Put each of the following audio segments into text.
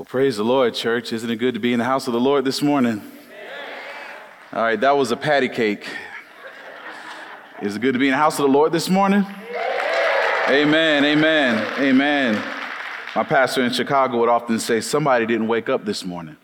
Well, praise the Lord, church. Isn't it good to be in the house of the Lord this morning? All right, that was a patty cake. Is it good to be in the house of the Lord this morning? Amen, amen, amen. My pastor in Chicago would often say, Somebody didn't wake up this morning.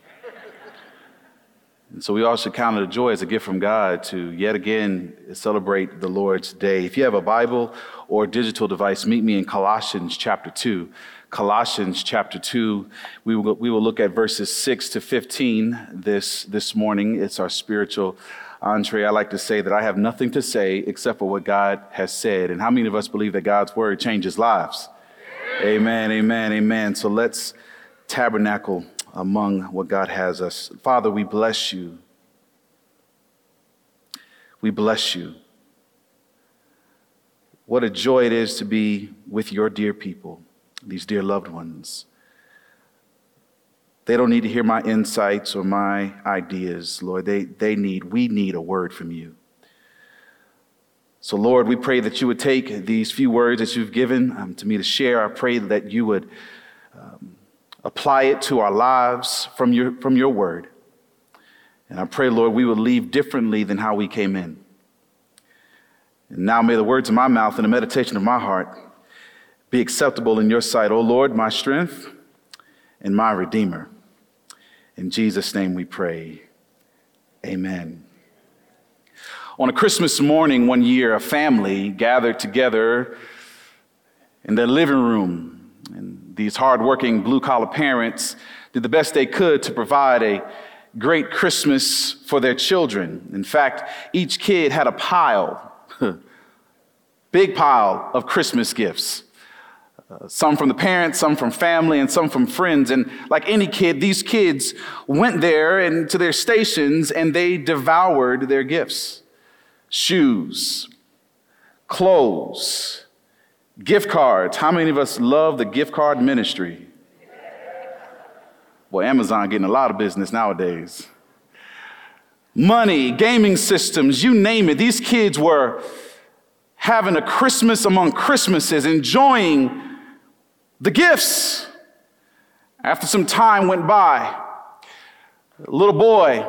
And so we all should count it a joy as a gift from God to yet again celebrate the Lord's day. If you have a Bible or digital device, meet me in Colossians chapter 2. Colossians chapter 2. We will, we will look at verses 6 to 15 this, this morning. It's our spiritual entree. I like to say that I have nothing to say except for what God has said. And how many of us believe that God's word changes lives? Amen, amen, amen. So let's tabernacle among what God has us. Father, we bless you. We bless you. What a joy it is to be with your dear people these dear loved ones. They don't need to hear my insights or my ideas, Lord. They, they need, we need a word from you. So, Lord, we pray that you would take these few words that you've given um, to me to share. I pray that you would um, apply it to our lives from your, from your word. And I pray, Lord, we will leave differently than how we came in. And now may the words of my mouth and the meditation of my heart be acceptable in your sight, O Lord, my strength and my redeemer. In Jesus' name we pray. Amen. On a Christmas morning one year, a family gathered together in their living room. And these hardworking blue collar parents did the best they could to provide a great Christmas for their children. In fact, each kid had a pile, big pile of Christmas gifts. Some from the parents, some from family, and some from friends. And like any kid, these kids went there and to their stations and they devoured their gifts shoes, clothes, gift cards. How many of us love the gift card ministry? Well, Amazon getting a lot of business nowadays. Money, gaming systems, you name it. These kids were having a Christmas among Christmases, enjoying the gifts. After some time went by, little boy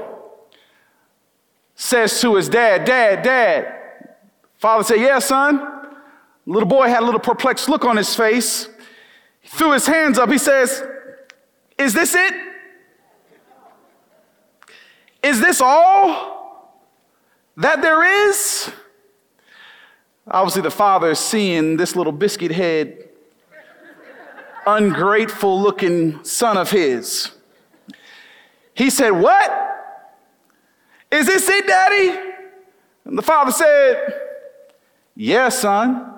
says to his dad, Dad, Dad. Father said, Yeah, son. Little boy had a little perplexed look on his face. He threw his hands up. He says, Is this it? Is this all that there is? Obviously, the father is seeing this little biscuit head ungrateful looking son of his. He said, What? Is this it, daddy? And the father said, Yes, yeah, son.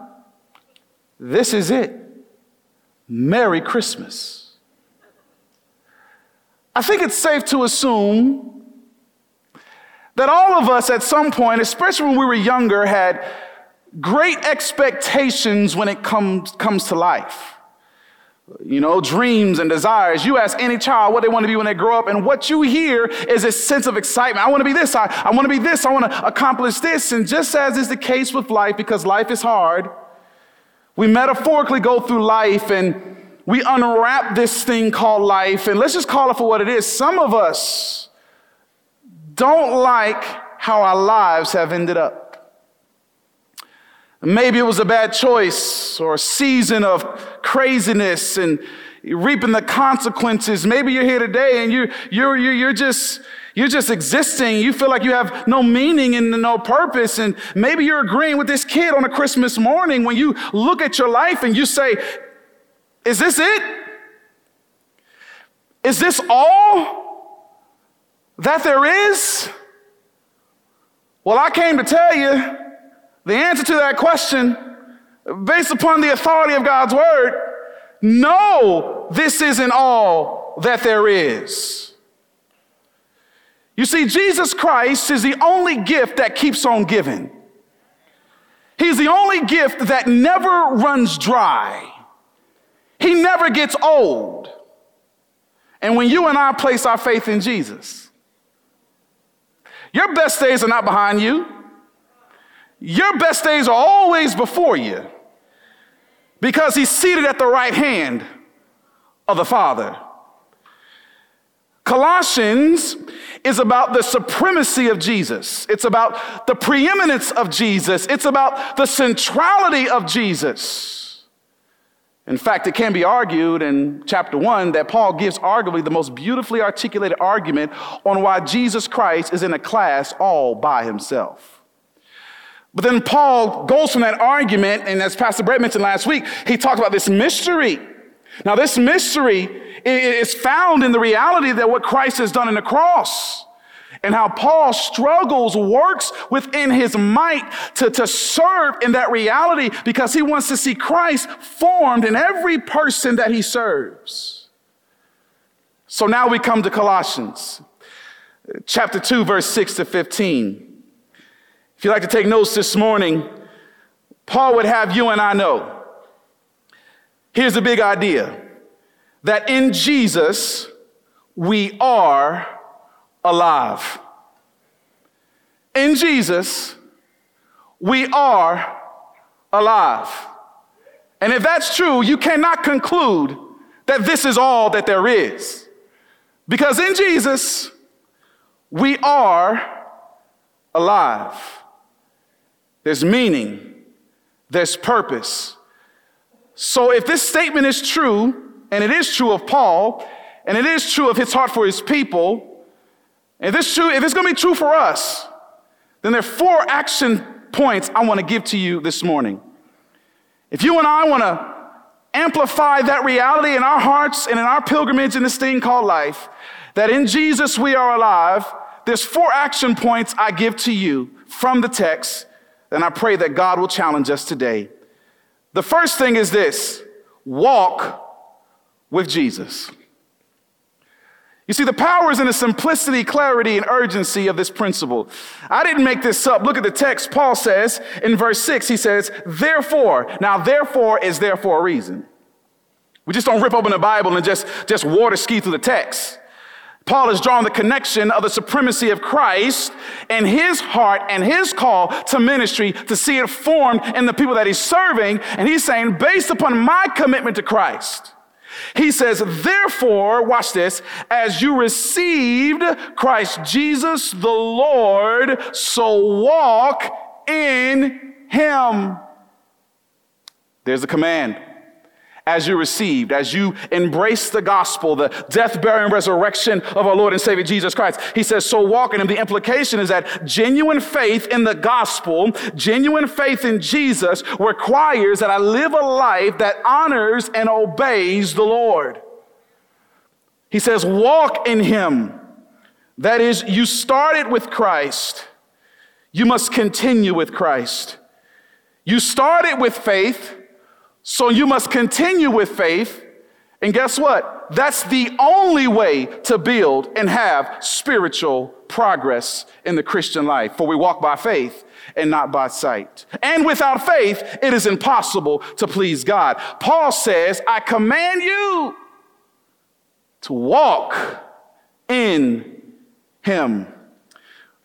This is it. Merry Christmas. I think it's safe to assume that all of us at some point, especially when we were younger, had great expectations when it comes, comes to life you know, dreams and desires. You ask any child what they want to be when they grow up, and what you hear is a sense of excitement. I want to be this, I, I want to be this, I want to accomplish this. And just as is the case with life, because life is hard, we metaphorically go through life and we unwrap this thing called life, and let's just call it for what it is. Some of us don't like how our lives have ended up. Maybe it was a bad choice or a season of craziness and reaping the consequences. Maybe you're here today and you're, you're, you're, you're just, you're just existing. You feel like you have no meaning and no purpose. And maybe you're agreeing with this kid on a Christmas morning when you look at your life and you say, Is this it? Is this all that there is? Well, I came to tell you the answer to that question, based upon the authority of God's word, no, this isn't all that there is. You see, Jesus Christ is the only gift that keeps on giving. He's the only gift that never runs dry. He never gets old. And when you and I place our faith in Jesus, your best days are not behind you. Your best days are always before you because he's seated at the right hand of the Father. Colossians is about the supremacy of Jesus. It's about the preeminence of Jesus. It's about the centrality of Jesus. In fact, it can be argued in chapter one that Paul gives arguably the most beautifully articulated argument on why Jesus Christ is in a class all by himself. But then Paul goes from that argument, and as Pastor Brett mentioned last week, he talked about this mystery. Now, this mystery is found in the reality that what Christ has done in the cross and how Paul struggles, works within his might to, to serve in that reality because he wants to see Christ formed in every person that he serves. So now we come to Colossians chapter 2, verse 6 to 15. If you'd like to take notes this morning, Paul would have you and I know. Here's the big idea that in Jesus we are alive. In Jesus we are alive. And if that's true, you cannot conclude that this is all that there is. Because in Jesus, we are alive. There's meaning, there's purpose. So if this statement is true, and it is true of Paul, and it is true of his heart for his people, if it's true, if it's to be true for us, then there are four action points I want to give to you this morning. If you and I want to amplify that reality in our hearts and in our pilgrimage in this thing called life, that in Jesus we are alive, there's four action points I give to you from the text, and I pray that God will challenge us today. The first thing is this walk with Jesus. You see, the power is in the simplicity, clarity, and urgency of this principle. I didn't make this up. Look at the text. Paul says in verse 6, he says, Therefore, now, therefore is there for a reason. We just don't rip open the Bible and just, just water ski through the text. Paul is drawing the connection of the supremacy of Christ and his heart and his call to ministry to see it formed in the people that he's serving. And he's saying, based upon my commitment to Christ, he says, therefore, watch this, as you received Christ Jesus the Lord, so walk in him. There's a command. As you received, as you embrace the gospel, the death, burial, and resurrection of our Lord and Savior Jesus Christ. He says, so walk in him. The implication is that genuine faith in the gospel, genuine faith in Jesus requires that I live a life that honors and obeys the Lord. He says, walk in him. That is, you started with Christ. You must continue with Christ. You started with faith. So you must continue with faith. And guess what? That's the only way to build and have spiritual progress in the Christian life. For we walk by faith and not by sight. And without faith, it is impossible to please God. Paul says, I command you to walk in Him.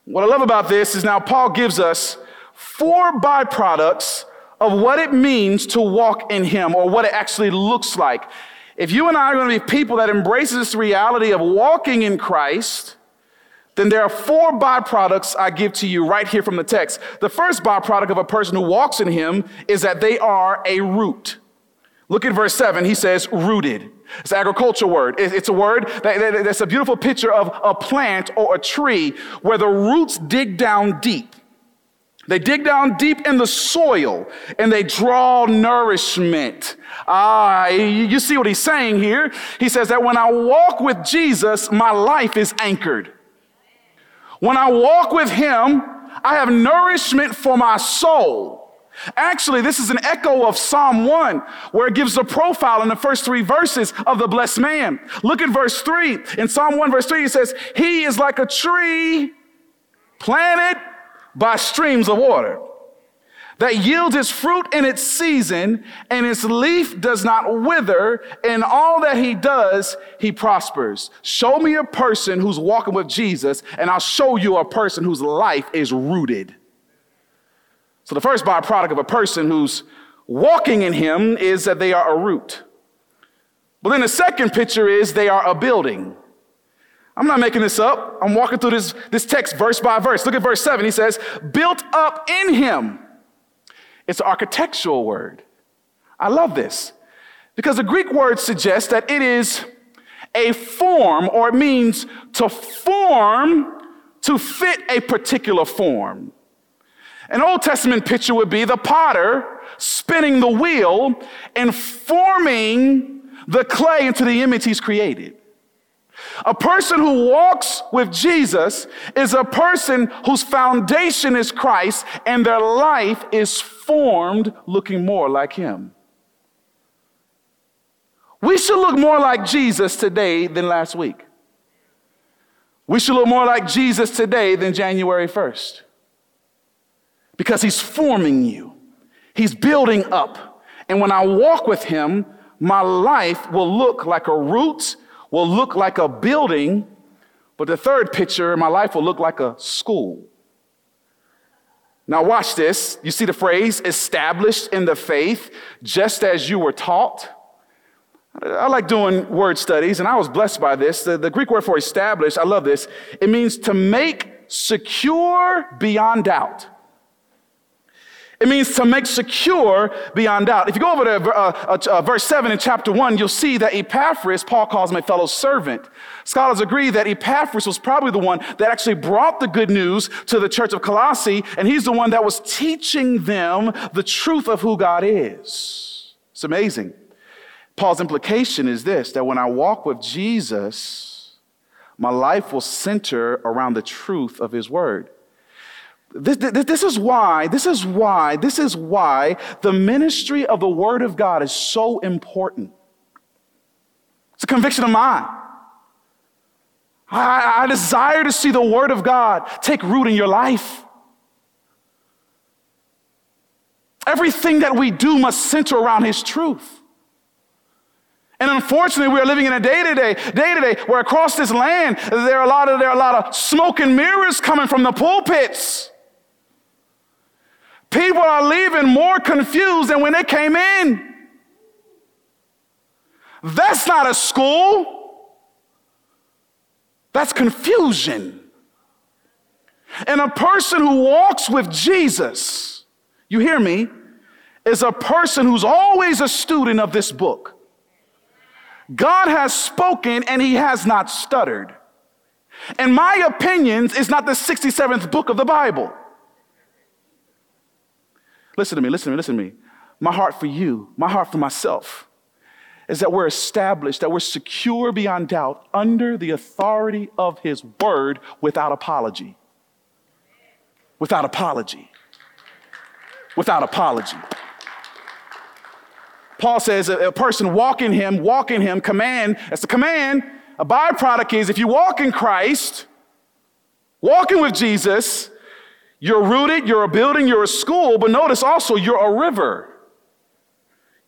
What I love about this is now Paul gives us four byproducts of what it means to walk in Him or what it actually looks like. If you and I are going to be people that embraces this reality of walking in Christ, then there are four byproducts I give to you right here from the text. The first byproduct of a person who walks in Him is that they are a root. Look at verse 7. He says, rooted. It's an agricultural word. It's a word that's a beautiful picture of a plant or a tree where the roots dig down deep. They dig down deep in the soil and they draw nourishment. Ah, you see what he's saying here? He says that when I walk with Jesus, my life is anchored. When I walk with him, I have nourishment for my soul. Actually, this is an echo of Psalm 1, where it gives a profile in the first three verses of the blessed man. Look at verse 3. In Psalm 1, verse 3, it says, He is like a tree planted by streams of water that yields its fruit in its season, and its leaf does not wither. In all that he does, he prospers. Show me a person who's walking with Jesus, and I'll show you a person whose life is rooted. So, the first byproduct of a person who's walking in him is that they are a root. But then the second picture is they are a building. I'm not making this up. I'm walking through this, this text verse by verse. Look at verse 7. He says, built up in him. It's an architectural word. I love this because the Greek word suggests that it is a form or it means to form to fit a particular form. An Old Testament picture would be the potter spinning the wheel and forming the clay into the image he's created. A person who walks with Jesus is a person whose foundation is Christ and their life is formed looking more like him. We should look more like Jesus today than last week. We should look more like Jesus today than January 1st because he's forming you, he's building up. And when I walk with him, my life will look like a root, will look like a building, but the third picture, in my life will look like a school. Now, watch this. You see the phrase established in the faith, just as you were taught. I like doing word studies, and I was blessed by this. The, the, Greek word for established, I love this. It means to make secure beyond doubt. It means to make secure beyond doubt. If you go over to uh, uh, uh, verse 7 in chapter 1, you'll see that Epaphras, Paul calls him a fellow servant. Scholars agree that Epaphras was probably the one that actually brought the good news to the church of Colossae, and he's the one that was teaching them the truth of who God is. It's amazing. Paul's implication is this that when I walk with Jesus, my life will center around the truth of his word. This, this, this, is why, this is why, this is why the ministry of the Word of God is so important. It's a conviction of mine. I, I desire to see the Word of God take root in your life. Everything that we do must center around His truth. And unfortunately, we are living in a day to day, day to day, where across this land, there are a lot of, there are a lot of smoke and mirrors coming from the pulpits. People are leaving more confused than when they came in. That's not a school. That's confusion. And a person who walks with Jesus, you hear me, is a person who's always a student of this book. God has spoken and he has not stuttered. And my opinions is not the 67th book of the Bible. Listen to me, listen to me, listen to me. My heart for you, my heart for myself, is that we're established, that we're secure beyond doubt under the authority of his word without apology. Without apology. Without apology. Paul says a, person walk in him, walk in him, command. That's a command. A byproduct is if you walk in Christ, walking with Jesus, you're rooted, you're a building, you're a school, but notice also you're a river.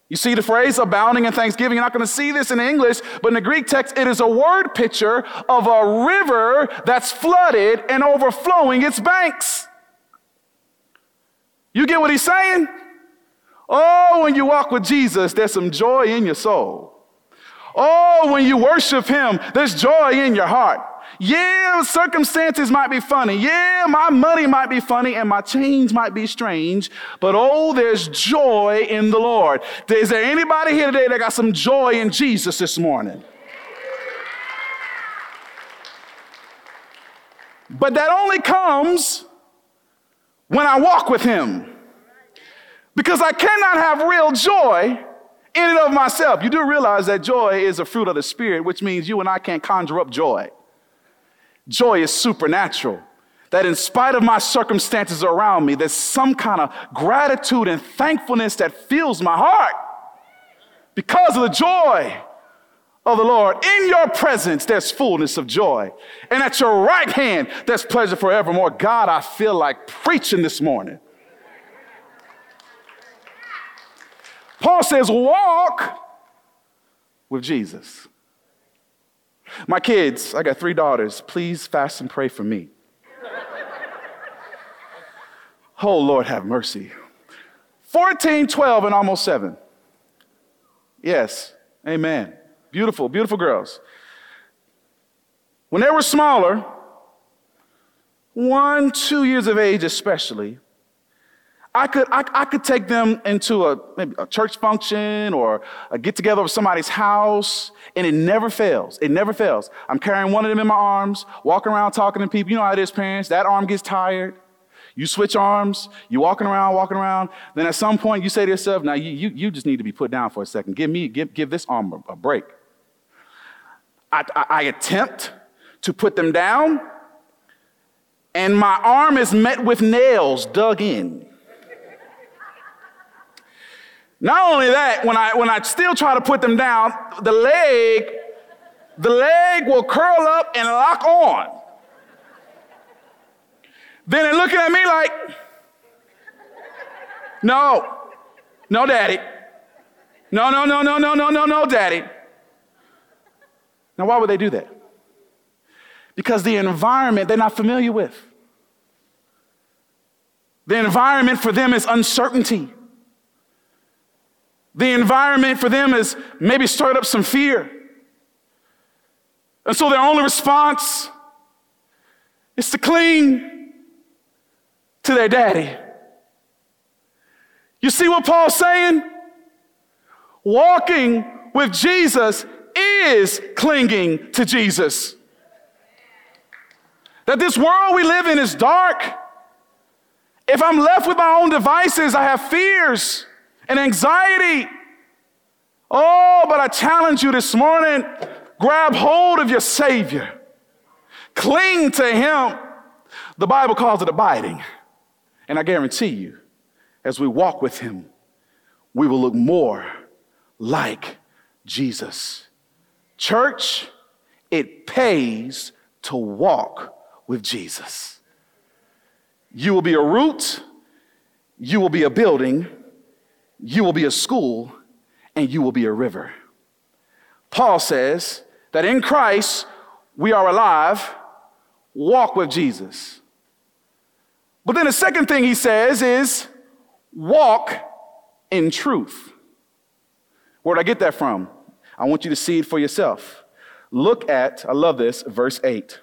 You see the phrase abounding in thanksgiving. You're not going to see this in English, but in the Greek text, it is a word picture of a river that's flooded and overflowing its banks. You get what he's saying? Oh, when you walk with Jesus, there's some joy in your soul. Oh, when you worship Him, there's joy in your heart. Yeah, circumstances might be funny. Yeah, my money might be funny and my change might be strange, but oh, there's joy in the Lord. Is there anybody here today that got some joy in Jesus this morning? But that only comes when I walk with Him. Because I cannot have real joy in and of myself. You do realize that joy is a fruit of the Spirit, which means you and I can't conjure up joy. Joy is supernatural. That in spite of my circumstances around me, there's some kind of gratitude and thankfulness that fills my heart because of the joy of the Lord. In your presence, there's fullness of joy. And at your right hand, there's pleasure forevermore. God, I feel like preaching this morning. Paul says, walk with Jesus. My kids, I got three daughters. Please fast and pray for me. oh, Lord, have mercy. 14, 12, and almost seven. Yes, amen. Beautiful, beautiful girls. when they were smaller, one, two years of age especially, I could, I, I, could take them into a, maybe a church function or a get together with somebody's house, and it never fails. It never fails. I'm carrying one of them in my arms, walking around talking to people. You know how it is, parents. That arm gets tired. You switch arms, you're walking around, walking around. Then at some point, you say to yourself, now you, you, you just need to be put down for a second. Give me, give, give this arm a, a break. I, I, I attempt to put them down, and my arm is met with nails dug in. Not only that, when I, when I still try to put them down, the leg, the leg will curl up and lock on. Then they're looking at me like, no, no, daddy. No, no, no, no, no, no, no, no, daddy. Now, why would they do that? Because the environment they're not familiar with. The environment for them is uncertainty. The environment for them is maybe stirred up some fear. And so their only response is to cling to their daddy. You see what Paul's saying? Walking with Jesus is clinging to Jesus. That this world we live in is dark. If I'm left with my own devices, I have fears and anxiety. Oh, but I challenge you this morning grab hold of your Savior, cling to Him. The Bible calls it abiding. And I guarantee you, as we walk with Him, we will look more like Jesus. Church, it pays to walk with Jesus. You will be a root, you will be a building, you will be a school, and you will be a river. Paul says that in Christ we are alive, walk with Jesus. But then the second thing he says is walk in truth. Where'd I get that from? I want you to see it for yourself. Look at, I love this, verse 8.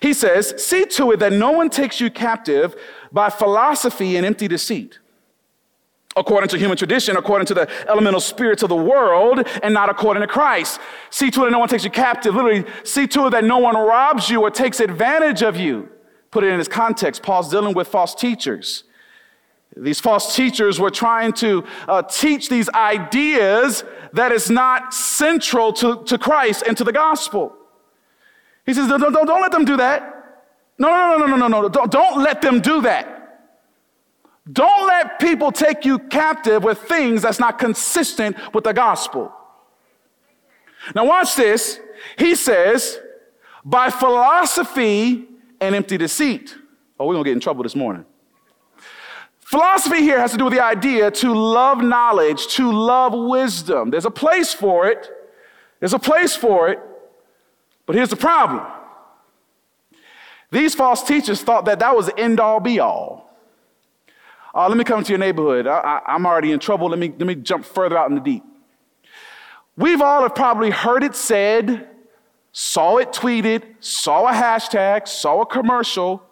He says, See to it that no one takes you captive by philosophy and empty deceit according to human tradition, according to the elemental spirits of the world, and not according to Christ. See to it that no one takes you captive. Literally, see to it that no one robs you or takes advantage of you. Put it in this context. Paul's dealing with false teachers. These false teachers were trying to uh, teach these ideas that is not central to, to Christ and to the gospel. He says, don't, don't, don't let them do that. No, no, no, no, no, no, no. Don't, don't let them do that. Don't let people take you captive with things that's not consistent with the gospel. Now, watch this. He says, by philosophy and empty deceit. Oh, we're gonna get in trouble this morning. Philosophy here has to do with the idea to love knowledge, to love wisdom. There's a place for it. There's a place for it. But here's the problem these false teachers thought that that was the end all be all. Uh, let me come to your neighborhood. I, am already in trouble. Let me, let me jump further out in the deep. We've all have probably heard it said, saw it tweeted, saw a hashtag, saw a commercial.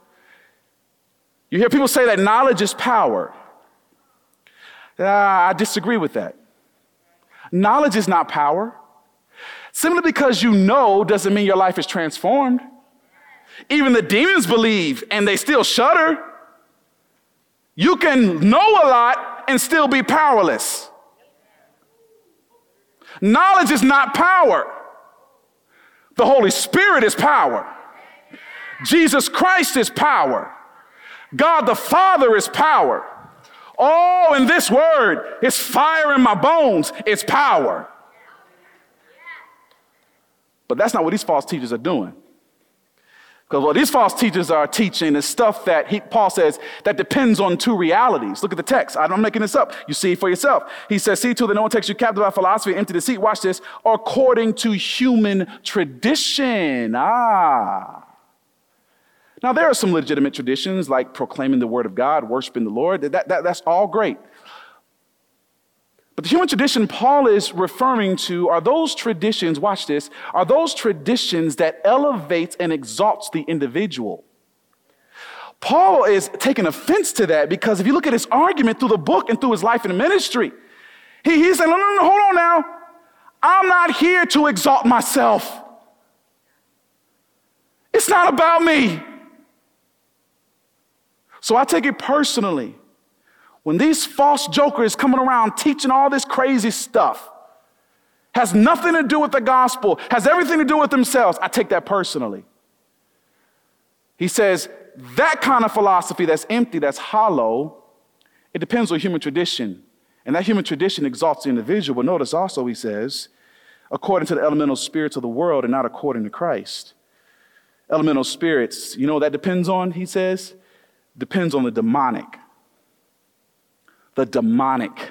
You hear people say that knowledge is power. Uh, I disagree with that. Knowledge is not power. Simply because you know doesn't mean your life is transformed. Even the demons believe and they still shudder. You can know a lot and still be powerless. Knowledge is not power. The Holy Spirit is power. Jesus Christ is power. God the Father is power. Oh, in this word, it's fire in my bones, it's power. But that's not what these false teachers are doing. Because what these false teachers are teaching is stuff that he, Paul says that depends on two realities. Look at the text. I'm making this up. You see for yourself. He says, See to that no one takes you captive by philosophy empty deceit. Watch this. According to human tradition. Ah. Now, there are some legitimate traditions like proclaiming the word of God, worshiping the Lord. That, that, that's all great. But the human tradition Paul is referring to are those traditions, watch this, are those traditions that elevates and exalts the individual. Paul is taking offense to that because if you look at his argument through the book and through his life and ministry, he, he's saying, no, no, no, hold on now. I'm not here to exalt myself. It's not about me. So I take it personally when these false jokers coming around teaching all this crazy stuff has nothing to do with the gospel, has everything to do with themselves, I take that personally. He says that kind of philosophy that's empty, that's hollow, it depends on human tradition. And that human tradition exalts the individual. But notice also, he says, according to the elemental spirits of the world and not according to Christ. Elemental spirits, you know that depends on, he says? Depends on the demonic. The demonic.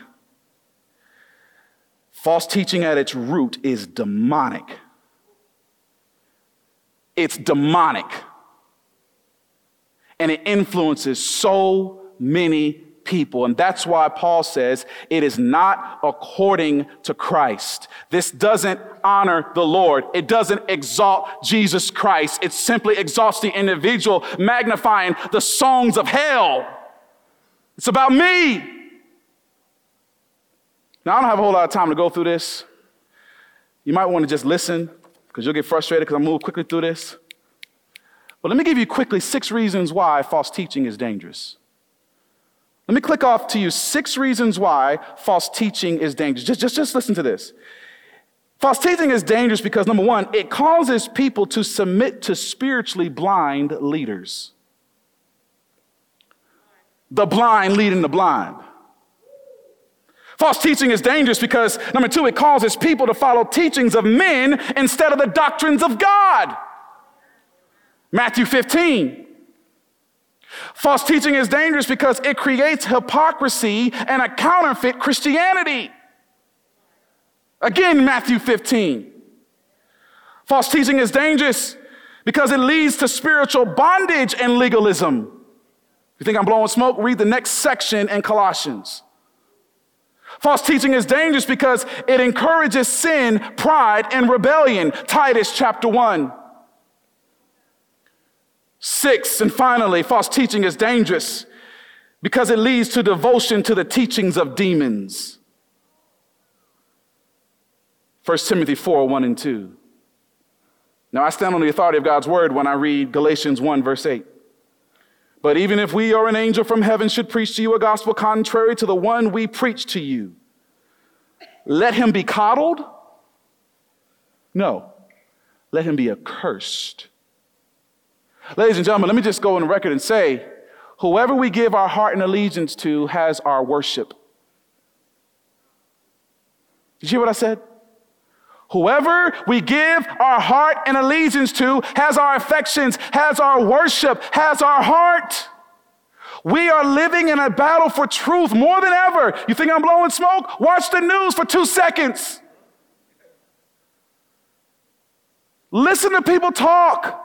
False teaching at its root is demonic. It's demonic. And it influences so many people. And that's why Paul says it is not according to Christ. This doesn't honor the Lord. It doesn't exalt Jesus Christ. It simply exalts the individual, magnifying the songs of hell. It's about me. Now, I don't have a whole lot of time to go through this. You might want to just listen because you'll get frustrated because I move quickly through this. But let me give you quickly six reasons why false teaching is dangerous. Let me click off to you six reasons why false teaching is dangerous. Just, just, just listen to this. False teaching is dangerous because, number one, it causes people to submit to spiritually blind leaders. The blind leading the blind. False teaching is dangerous because, number two, it causes people to follow teachings of men instead of the doctrines of God. Matthew 15. False teaching is dangerous because it creates hypocrisy and a counterfeit Christianity. Again, Matthew 15. False teaching is dangerous because it leads to spiritual bondage and legalism. You think I'm blowing smoke? Read the next section in Colossians. False teaching is dangerous because it encourages sin, pride, and rebellion. Titus chapter 1. Six, and finally, false teaching is dangerous because it leads to devotion to the teachings of demons. 1 Timothy 4 1 and 2. Now, I stand on the authority of God's word when I read Galatians 1, verse 8. But even if we or an angel from heaven should preach to you a gospel contrary to the one we preach to you, let him be coddled? No, let him be accursed. Ladies and gentlemen, let me just go on record and say whoever we give our heart and allegiance to has our worship. Did you hear what I said? Whoever we give our heart and allegiance to has our affections, has our worship, has our heart. We are living in a battle for truth more than ever. You think I'm blowing smoke? Watch the news for two seconds. Listen to people talk.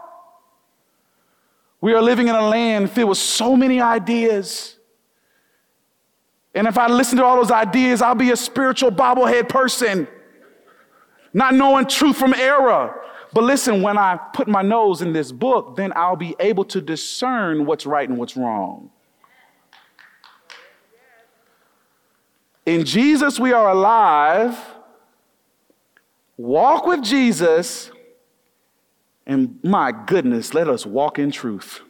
We are living in a land filled with so many ideas. And if I listen to all those ideas, I'll be a spiritual bobblehead person, not knowing truth from error. But listen, when I put my nose in this book, then I'll be able to discern what's right and what's wrong. In Jesus, we are alive. Walk with Jesus and my goodness, let us walk in truth.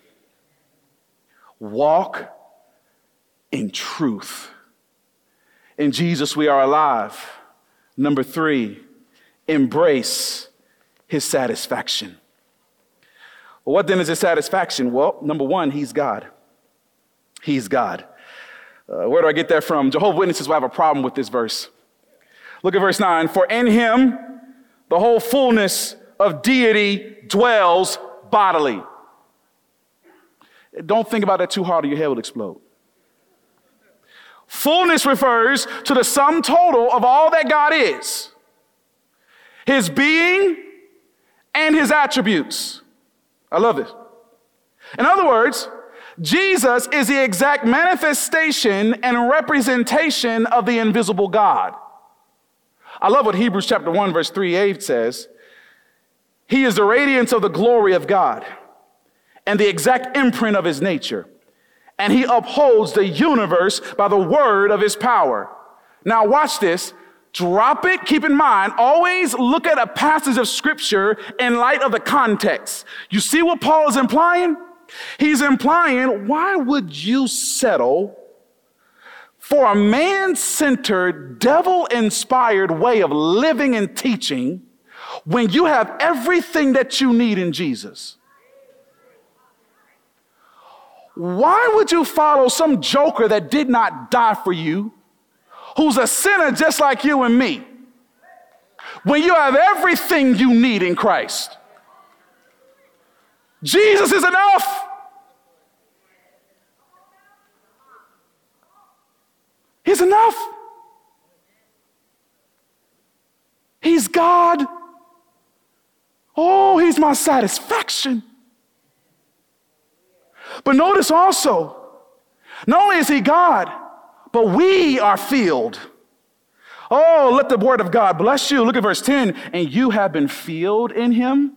Walk in truth. In Jesus, we are alive. Number three, embrace his satisfaction. Well, what then is his satisfaction? Well, number one, he's God. He's God. Uh, where do I get that from? Jehovah Witnesses will have a problem with this verse. Look at verse 9. For in him the whole fullness of deity dwells bodily. Don't think about that too hard or your head will explode. Fullness refers to the sum total of all that God is His being and His attributes. I love it. In other words, Jesus is the exact manifestation and representation of the invisible God. I love what Hebrews chapter 1 verse 3a says. He is the radiance of the glory of God and the exact imprint of his nature. And he upholds the universe by the word of his power. Now watch this. Drop it. Keep in mind, always look at a passage of scripture in light of the context. You see what Paul is implying? He's implying, why would you settle for a man centered, devil inspired way of living and teaching when you have everything that you need in Jesus? Why would you follow some joker that did not die for you, who's a sinner just like you and me, when you have everything you need in Christ? Jesus is enough. He's enough. He's God. Oh, He's my satisfaction. But notice also, not only is He God, but we are filled. Oh, let the word of God bless you. Look at verse 10. And you have been filled in Him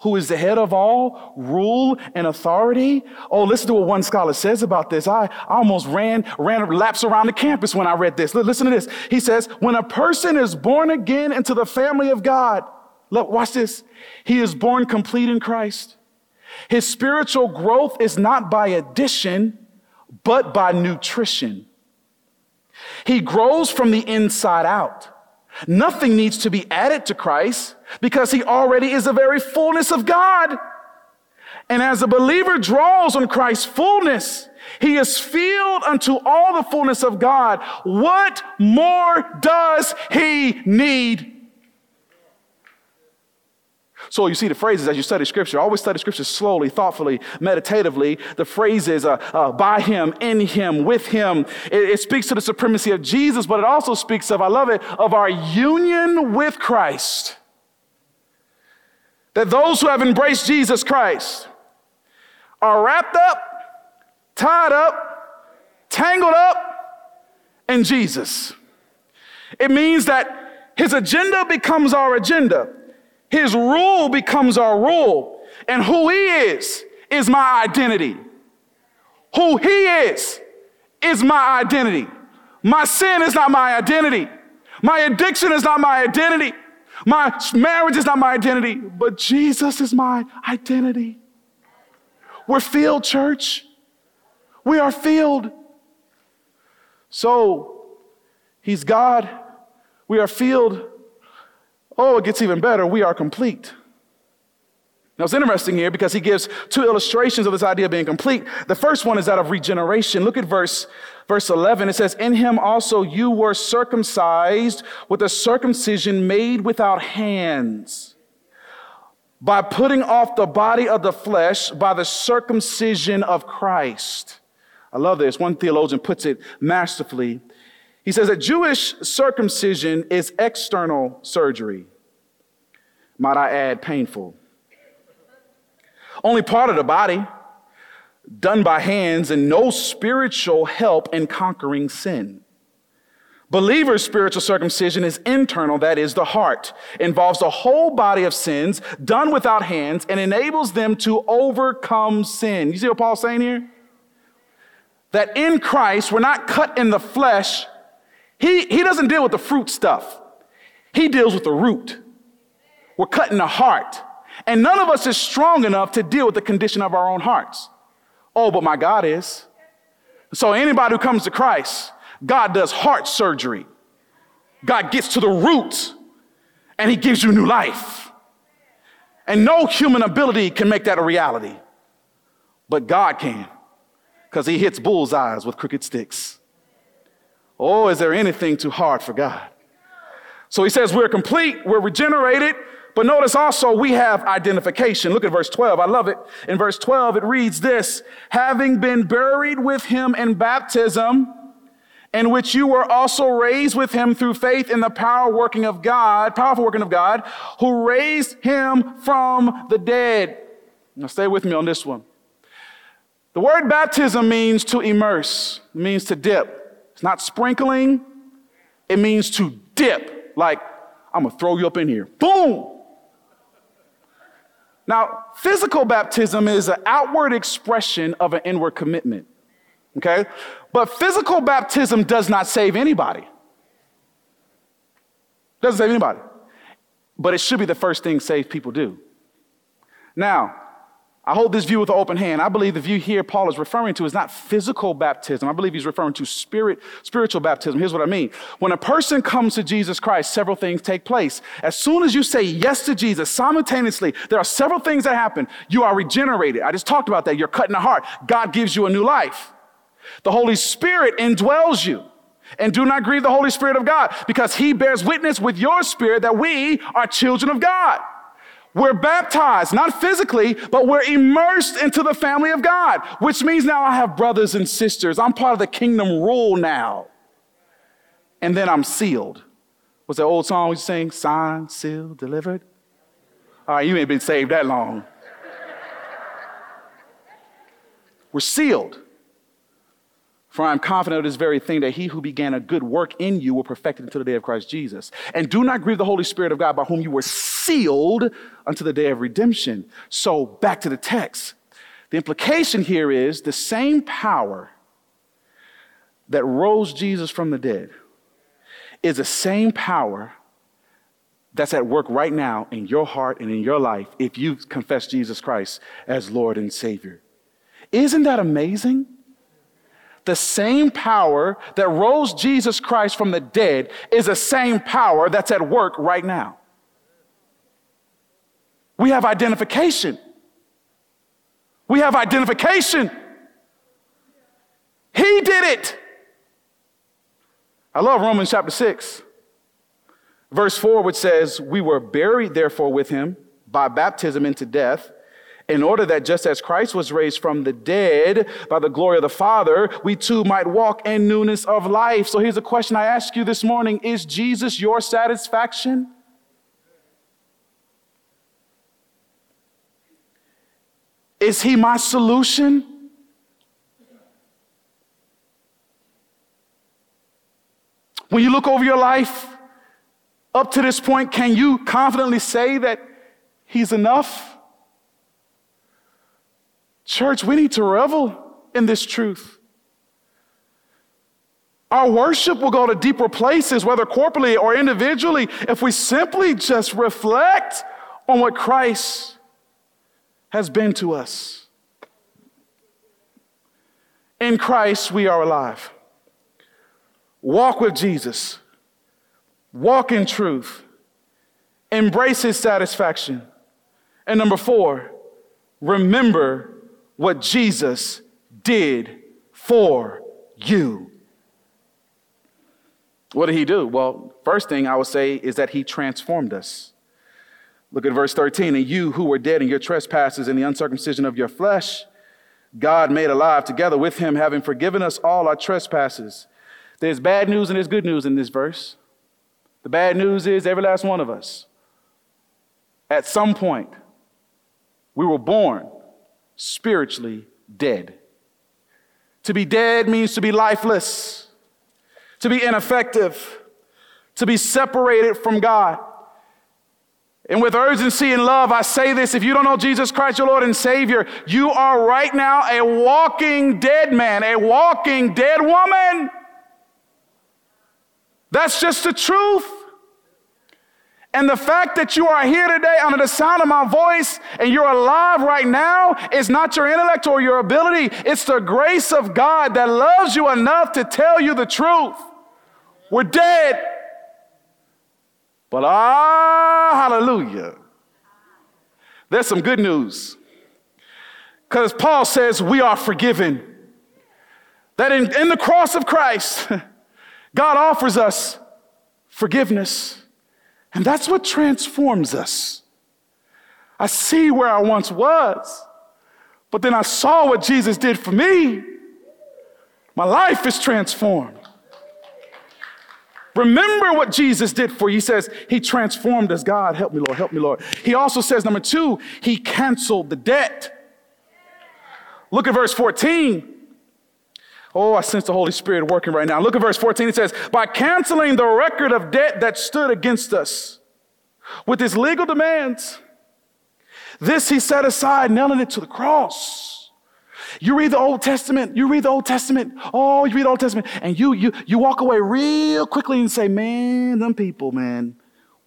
who is the head of all rule and authority. Oh, listen to what one scholar says about this. I, almost ran, ran laps around the campus when I read this. Listen to this. He says, when a person is born again into the family of God, look, watch this. He is born complete in Christ. His spiritual growth is not by addition, but by nutrition. He grows from the inside out. Nothing needs to be added to Christ because he already is the very fullness of God. And as a believer draws on Christ's fullness, he is filled unto all the fullness of God. What more does he need? So you see the phrases as you study scripture. Always study scripture slowly, thoughtfully, meditatively. The phrases uh, uh, by him, in him, with him. It, it speaks to the supremacy of Jesus, but it also speaks of, I love it, of our union with Christ. That those who have embraced Jesus Christ are wrapped up, tied up, tangled up in Jesus. It means that his agenda becomes our agenda. His rule becomes our rule. And who he is, is my identity. Who he is, is my identity. My sin is not my identity. My addiction is not my identity. My marriage is not my identity, but Jesus is my identity. We're filled, church. We are filled. So, He's God. We are filled Oh, it gets even better. We are complete. Now, it's interesting here because he gives two illustrations of this idea of being complete. The first one is that of regeneration. Look at verse, verse 11. It says, In him also you were circumcised with a circumcision made without hands, by putting off the body of the flesh by the circumcision of Christ. I love this. One theologian puts it masterfully. He says that Jewish circumcision is external surgery. Might I add, painful. Only part of the body, done by hands, and no spiritual help in conquering sin. Believer's spiritual circumcision is internal, that is, the heart, involves the whole body of sins done without hands and enables them to overcome sin. You see what Paul's saying here? That in Christ, we're not cut in the flesh, he, he doesn't deal with the fruit stuff, he deals with the root. We're cutting the heart. And none of us is strong enough to deal with the condition of our own hearts. Oh, but my God is. So anybody who comes to Christ, God does heart surgery. God gets to the root and he gives you new life. And no human ability can make that a reality. But God can, because he hits bullseyes with crooked sticks. Oh, is there anything too hard for God? So he says we're complete, we're regenerated, but notice also we have identification. Look at verse 12. I love it. In verse 12, it reads this having been buried with him in baptism, in which you were also raised with him through faith in the power working of God, powerful working of God, who raised him from the dead. Now stay with me on this one. The word baptism means to immerse, means to dip. It's not sprinkling, it means to dip. Like, I'm gonna throw you up in here. Boom! Now, physical baptism is an outward expression of an inward commitment. Okay? But physical baptism does not save anybody. Doesn't save anybody. But it should be the first thing saved people do. Now, I hold this view with an open hand. I believe the view here Paul is referring to is not physical baptism. I believe he's referring to spirit, spiritual baptism. Here's what I mean. When a person comes to Jesus Christ, several things take place. As soon as you say yes to Jesus, simultaneously, there are several things that happen. You are regenerated. I just talked about that. You're cut in the heart. God gives you a new life. The Holy Spirit indwells you. And do not grieve the Holy Spirit of God because he bears witness with your spirit that we are children of God. We're baptized, not physically, but we're immersed into the family of God, which means now I have brothers and sisters. I'm part of the kingdom rule now. And then I'm sealed. What's that old song we sing? Signed, sealed, delivered. All right, you ain't been saved that long. We're sealed. For I am confident of this very thing that he who began a good work in you will perfect it until the day of Christ Jesus. And do not grieve the Holy Spirit of God by whom you were sealed until the day of redemption. So back to the text. The implication here is the same power that rose Jesus from the dead is the same power that's at work right now in your heart and in your life if you confess Jesus Christ as Lord and Savior. Isn't that amazing? The same power that rose Jesus Christ from the dead is the same power that's at work right now. We have identification. We have identification. He did it. I love Romans chapter 6, verse 4, which says, We were buried, therefore, with him by baptism into death in order that just as Christ was raised from the dead by the glory of the Father, we too might walk in newness of life. So here's a question I ask you this morning Is Jesus your satisfaction? Is he my solution? When you look over your life up to this point, can you confidently say that he's enough? Church, we need to revel in this truth. Our worship will go to deeper places, whether corporately or individually, if we simply just reflect on what Christ has been to us. In Christ, we are alive. Walk with Jesus, walk in truth, embrace his satisfaction. And number four, remember what Jesus did for you. What did he do? Well, first thing I would say is that he transformed us. Look at verse 13. And you who were dead in your trespasses and the uncircumcision of your flesh, God made alive together with him, having forgiven us all our trespasses. There's bad news and there's good news in this verse. The bad news is every last one of us, at some point, we were born spiritually dead. To be dead means to be lifeless, to be ineffective, to be separated from God. And with urgency and love, I say this if you don't know Jesus Christ, your Lord and Savior, you are right now a walking dead man, a walking dead woman. That's just the truth. And the fact that you are here today under the sound of my voice and you're alive right now is not your intellect or your ability. It's the grace of God that loves you enough to tell you the truth. We're dead. But ah, hallelujah. There's some good news. Because Paul says we are forgiven. That in, in the cross of Christ, God offers us forgiveness. And that's what transforms us. I see where I once was, but then I saw what Jesus did for me. My life is transformed. Remember what Jesus did for you. He says, He transformed us. God, help me, Lord, help me, Lord. He also says, number two, He canceled the debt. Look at verse 14. Oh, I sense the Holy Spirit working right now. Look at verse 14. It says, By canceling the record of debt that stood against us with his legal demands, this he set aside, nailing it to the cross. You read the Old Testament, you read the Old Testament, oh, you read the Old Testament, and you you you walk away real quickly and say, Man, them people, man,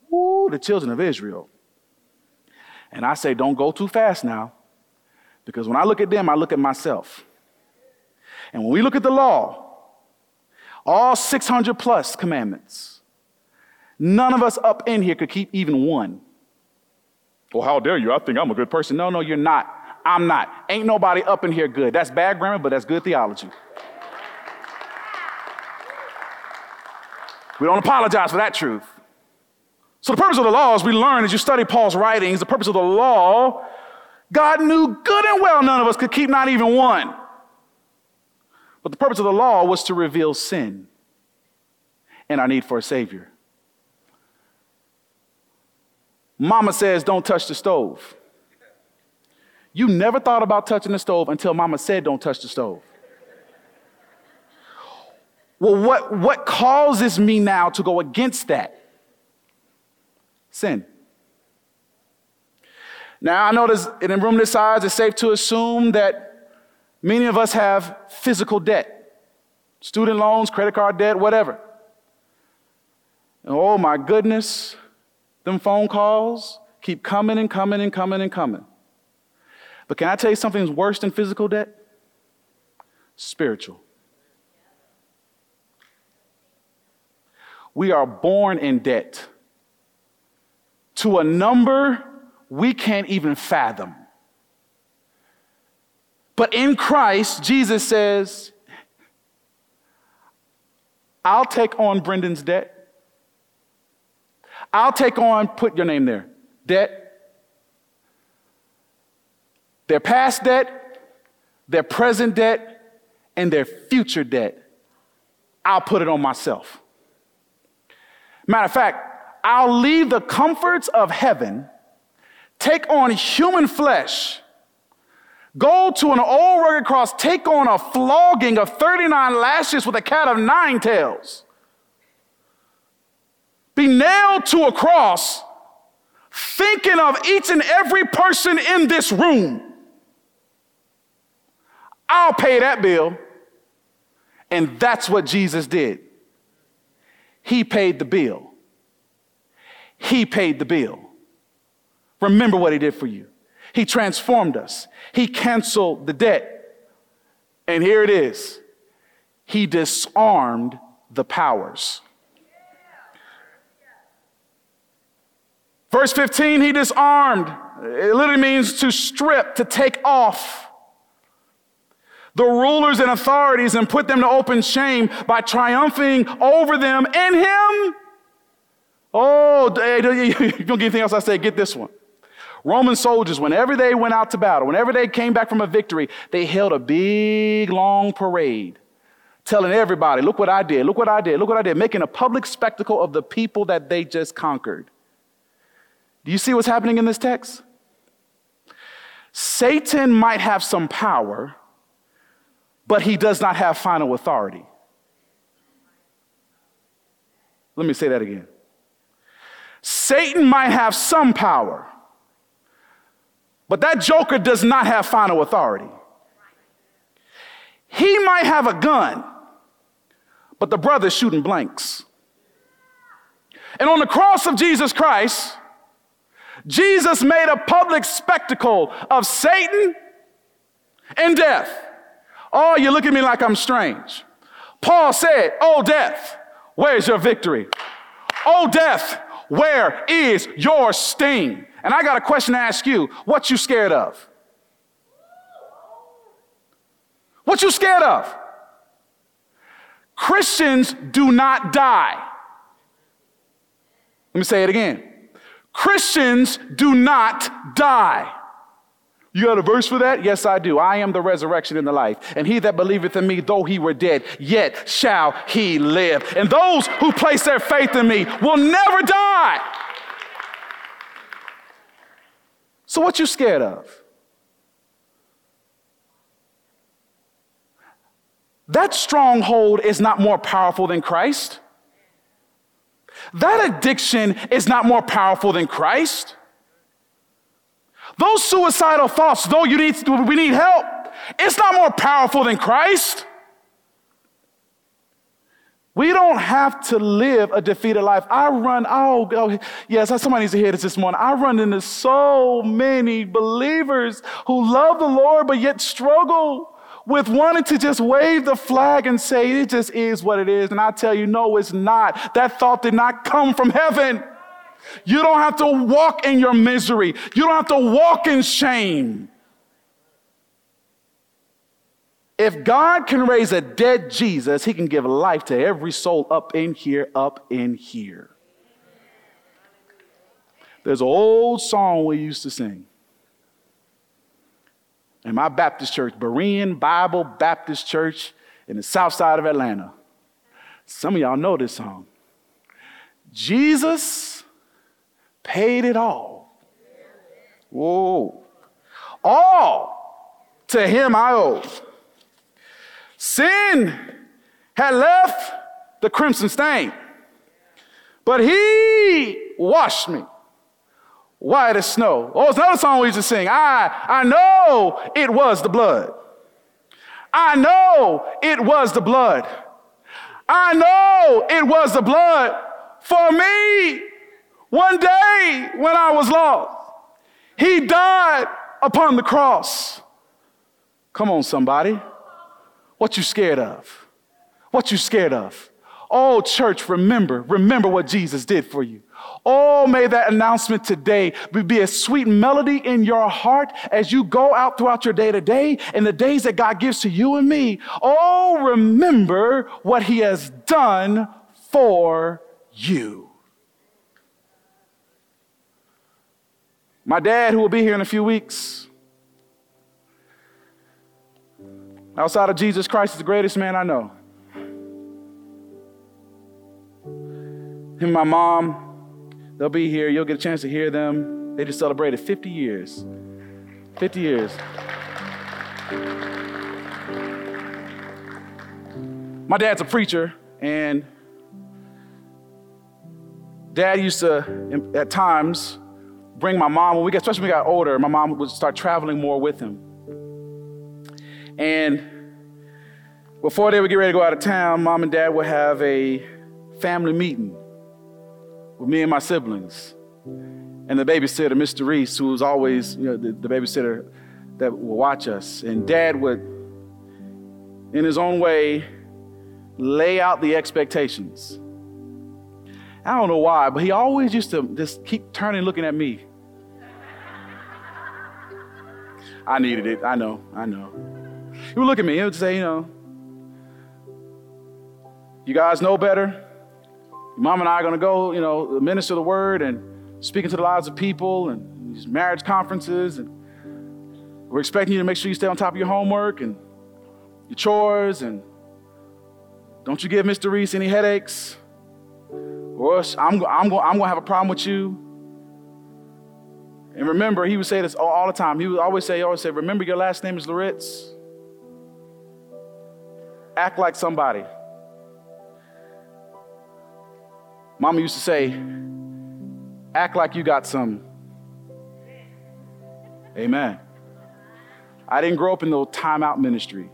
woo, the children of Israel. And I say, don't go too fast now. Because when I look at them, I look at myself. And when we look at the law, all 600 plus commandments, none of us up in here could keep even one. Well, how dare you? I think I'm a good person. No, no, you're not. I'm not. Ain't nobody up in here good. That's bad grammar, but that's good theology. We don't apologize for that truth. So, the purpose of the law, as we learn as you study Paul's writings, the purpose of the law, God knew good and well none of us could keep not even one. But the purpose of the law was to reveal sin and our need for a Savior. Mama says, don't touch the stove. You never thought about touching the stove until mama said, don't touch the stove. Well, what, what causes me now to go against that? Sin. Now, I know in a room this size, it's safe to assume that many of us have physical debt student loans, credit card debt, whatever. And oh my goodness, them phone calls keep coming and coming and coming and coming. But can I tell you something's worse than physical debt? Spiritual. We are born in debt to a number we can't even fathom. But in Christ, Jesus says, I'll take on Brendan's debt. I'll take on, put your name there, debt. Their past debt, their present debt, and their future debt. I'll put it on myself. Matter of fact, I'll leave the comforts of heaven, take on human flesh, go to an old rugged cross, take on a flogging of 39 lashes with a cat of nine tails, be nailed to a cross, thinking of each and every person in this room. I'll pay that bill. And that's what Jesus did. He paid the bill. He paid the bill. Remember what He did for you. He transformed us, He canceled the debt. And here it is He disarmed the powers. Verse 15, He disarmed. It literally means to strip, to take off the rulers and authorities and put them to open shame by triumphing over them in Him. Oh, you don't get anything else I say, get this one. Roman soldiers, whenever they went out to battle, whenever they came back from a victory, they held a big, long parade telling everybody, look what I did, look what I did, look what I did, making a public spectacle of the people that they just conquered. Do you see what's happening in this text? Satan might have some power, but he does not have final authority. Let me say that again. Satan might have some power, but that joker does not have final authority. He might have a gun, but the brother's shooting blanks. And on the cross of Jesus Christ, Jesus made a public spectacle of Satan and death. Oh, you look at me like I'm strange. Paul said, Oh, death, where's your victory? Oh, death, where is your sting? And I got a question to ask you. What you scared of? What you scared of? Christians do not die. Let me say it again. Christians do not die. You got a verse for that? Yes, I do. I am the resurrection and the life. And he that believeth in me, though he were dead, yet shall he live. And those who place their faith in me will never die. So what you scared of? That stronghold is not more powerful than Christ. That addiction is not more powerful than Christ. Those suicidal thoughts, though you need, we need help, it's not more powerful than Christ. We don't have to live a defeated life. I run, oh, oh, yes, somebody needs to hear this this morning. I run into so many believers who love the Lord but yet struggle with wanting to just wave the flag and say, it just is what it is. And I tell you, no, it's not. That thought did not come from heaven. You don't have to walk in your misery, you don't have to walk in shame. If God can raise a dead Jesus, he can give life to every soul up in here, up in here. There's an old song we used to sing in my Baptist church, Berean Bible Baptist Church in the south side of Atlanta. Some of y'all know this song. Jesus paid it all. Whoa. All to him I owe. Sin had left the crimson stain, but he washed me white as snow. Oh, it's another song we used to sing. I, I know it was the blood. I know it was the blood. I know it was the blood for me one day when I was lost. He died upon the cross. Come on, somebody. What you scared of? What you scared of? Oh, church, remember, remember what Jesus did for you. Oh, may that announcement today be a sweet melody in your heart as you go out throughout your day to day and the days that God gives to you and me. Oh, remember what He has done for you. My dad, who will be here in a few weeks, outside of Jesus Christ, is the greatest man I know. Him and my mom, they'll be here. You'll get a chance to hear them. They just celebrated 50 years. 50 years. My dad's a preacher, and dad used to, at times, bring my mom, when we got, especially when we got older, my mom would start traveling more with him. And before they would get ready to go out of town, mom and dad would have a family meeting with me and my siblings. And the babysitter, Mr. Reese, who was always, you know, the, the babysitter that would watch us. And dad would, in his own way, lay out the expectations. I don't know why, but he always used to just keep turning looking at me. I needed it. I know. I know. He would look at me. He would say, you know, you guys know better. Mom and I are going to go, you know, minister the word and speaking to the lives of people and these marriage conferences. And we're expecting you to make sure you stay on top of your homework and your chores. And don't you give Mr. Reese any headaches. Or else I'm, I'm, I'm going to have a problem with you. And remember, he would say this all, all, the time. He would always say, always say, remember your last name is Loritts. Act like somebody. Mama used to say, act like you got some. Amen. I didn't grow up in the timeout ministry.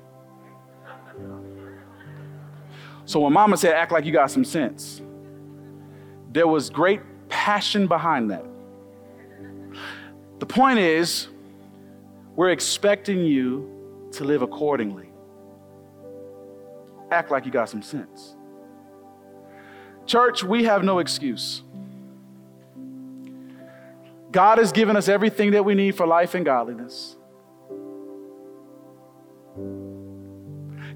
So when mama said, act like you got some sense, there was great passion behind that. The point is, we're expecting you to live accordingly. Act like you got some sense. Church, we have no excuse. God has given us everything that we need for life and godliness.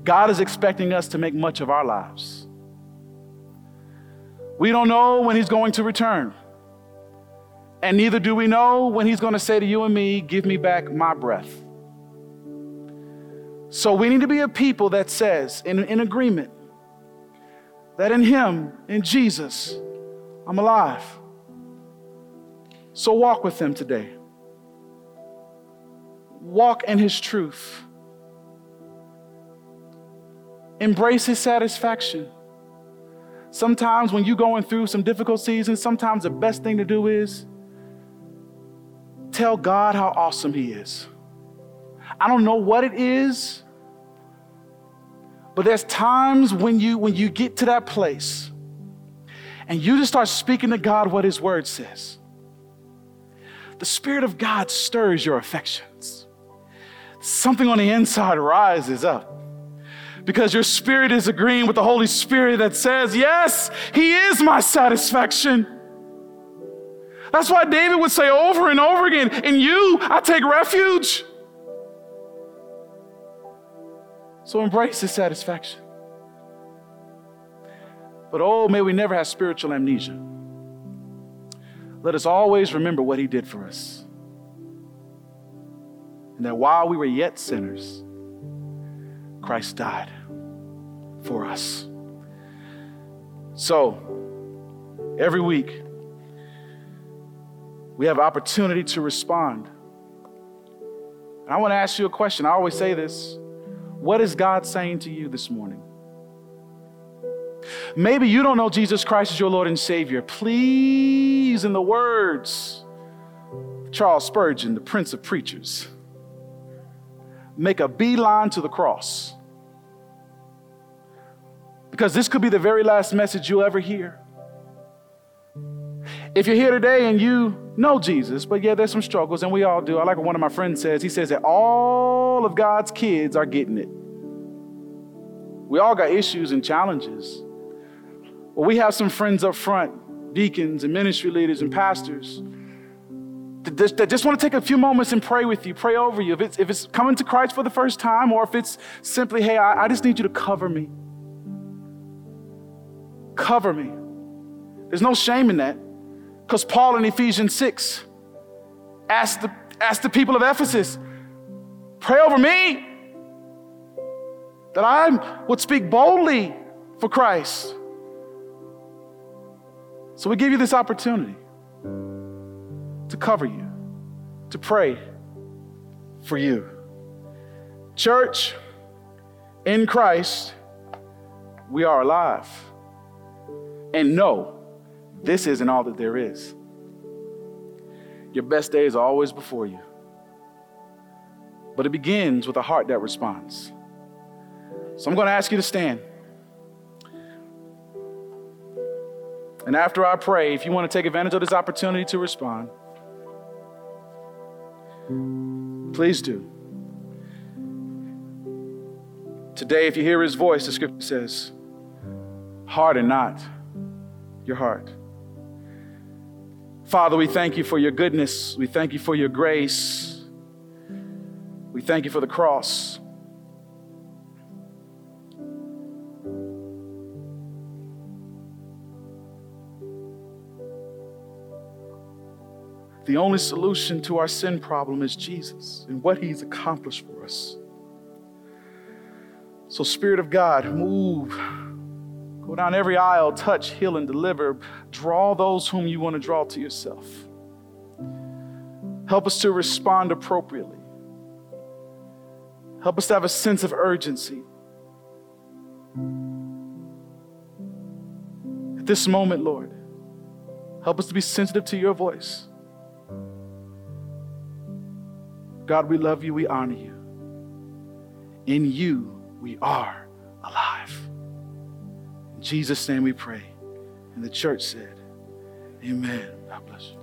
God is expecting us to make much of our lives. We don't know when He's going to return. And neither do we know when He's going to say to you and me, Give me back my breath. So we need to be a people that says, in, in agreement, that in Him, in Jesus, I'm alive. So walk with Him today. Walk in His truth. embrace his satisfaction. Sometimes when you're going through some difficult seasons, sometimes the best thing to do is tell God how awesome he is. I don't know what it is, but there's times when you when you get to that place and you just start speaking to God what his word says. The spirit of God stirs your affections. Something on the inside rises up because your spirit is agreeing with the Holy Spirit that says, Yes, He is my satisfaction. That's why David would say over and over again, In you I take refuge. So embrace His satisfaction. But oh, may we never have spiritual amnesia. Let us always remember what He did for us. And that while we were yet sinners, Christ died for us. So, every week, we have opportunity to respond. And I want to ask you a question. I always say this. What is God saying to you this morning? Maybe you don't know Jesus Christ as your Lord and Savior. Please, in the words Charles Spurgeon, the Prince of Preachers, make a beeline to the cross. Because this could be the very last message you'll ever hear. If you're here today and you know Jesus, but yeah, there's some struggles, and we all do. I like what one of my friends says. He says that all of God's kids are getting it. We all got issues and challenges. Well, we have some friends up front, deacons and ministry leaders and pastors, that just want to take a few moments and pray with you, pray over you. If it's, if it's coming to Christ for the first time, or if it's simply, hey, I, I just need you to cover me. Cover me. There's no shame in that. Because Paul in Ephesians 6 asked the, asked the people of Ephesus, pray over me that I would speak boldly for Christ. So we give you this opportunity to cover you, to pray for you. Church, in Christ, we are alive. And no, this isn't all that there is. Your best days are always before you. But it begins with a heart that responds. So I'm going to ask you to stand. And after I pray, if you want to take advantage of this opportunity to respond, Please do. Today, if you hear his voice, the scripture says, harden not your heart. Father, we thank you for your goodness. We thank you for your grace. We thank you for the cross. The only solution to our sin problem is Jesus and what he's accomplished for us. So, Spirit of God, move. Go down every aisle, touch, heal, and deliver. Draw those whom you want to draw to yourself. Help us to respond appropriately. Help us to have a sense of urgency. At this moment, Lord, help us to be sensitive to your voice. God, we love you, we honor you. In you, we are alive. In Jesus' name we pray. And the church said, Amen. God bless you.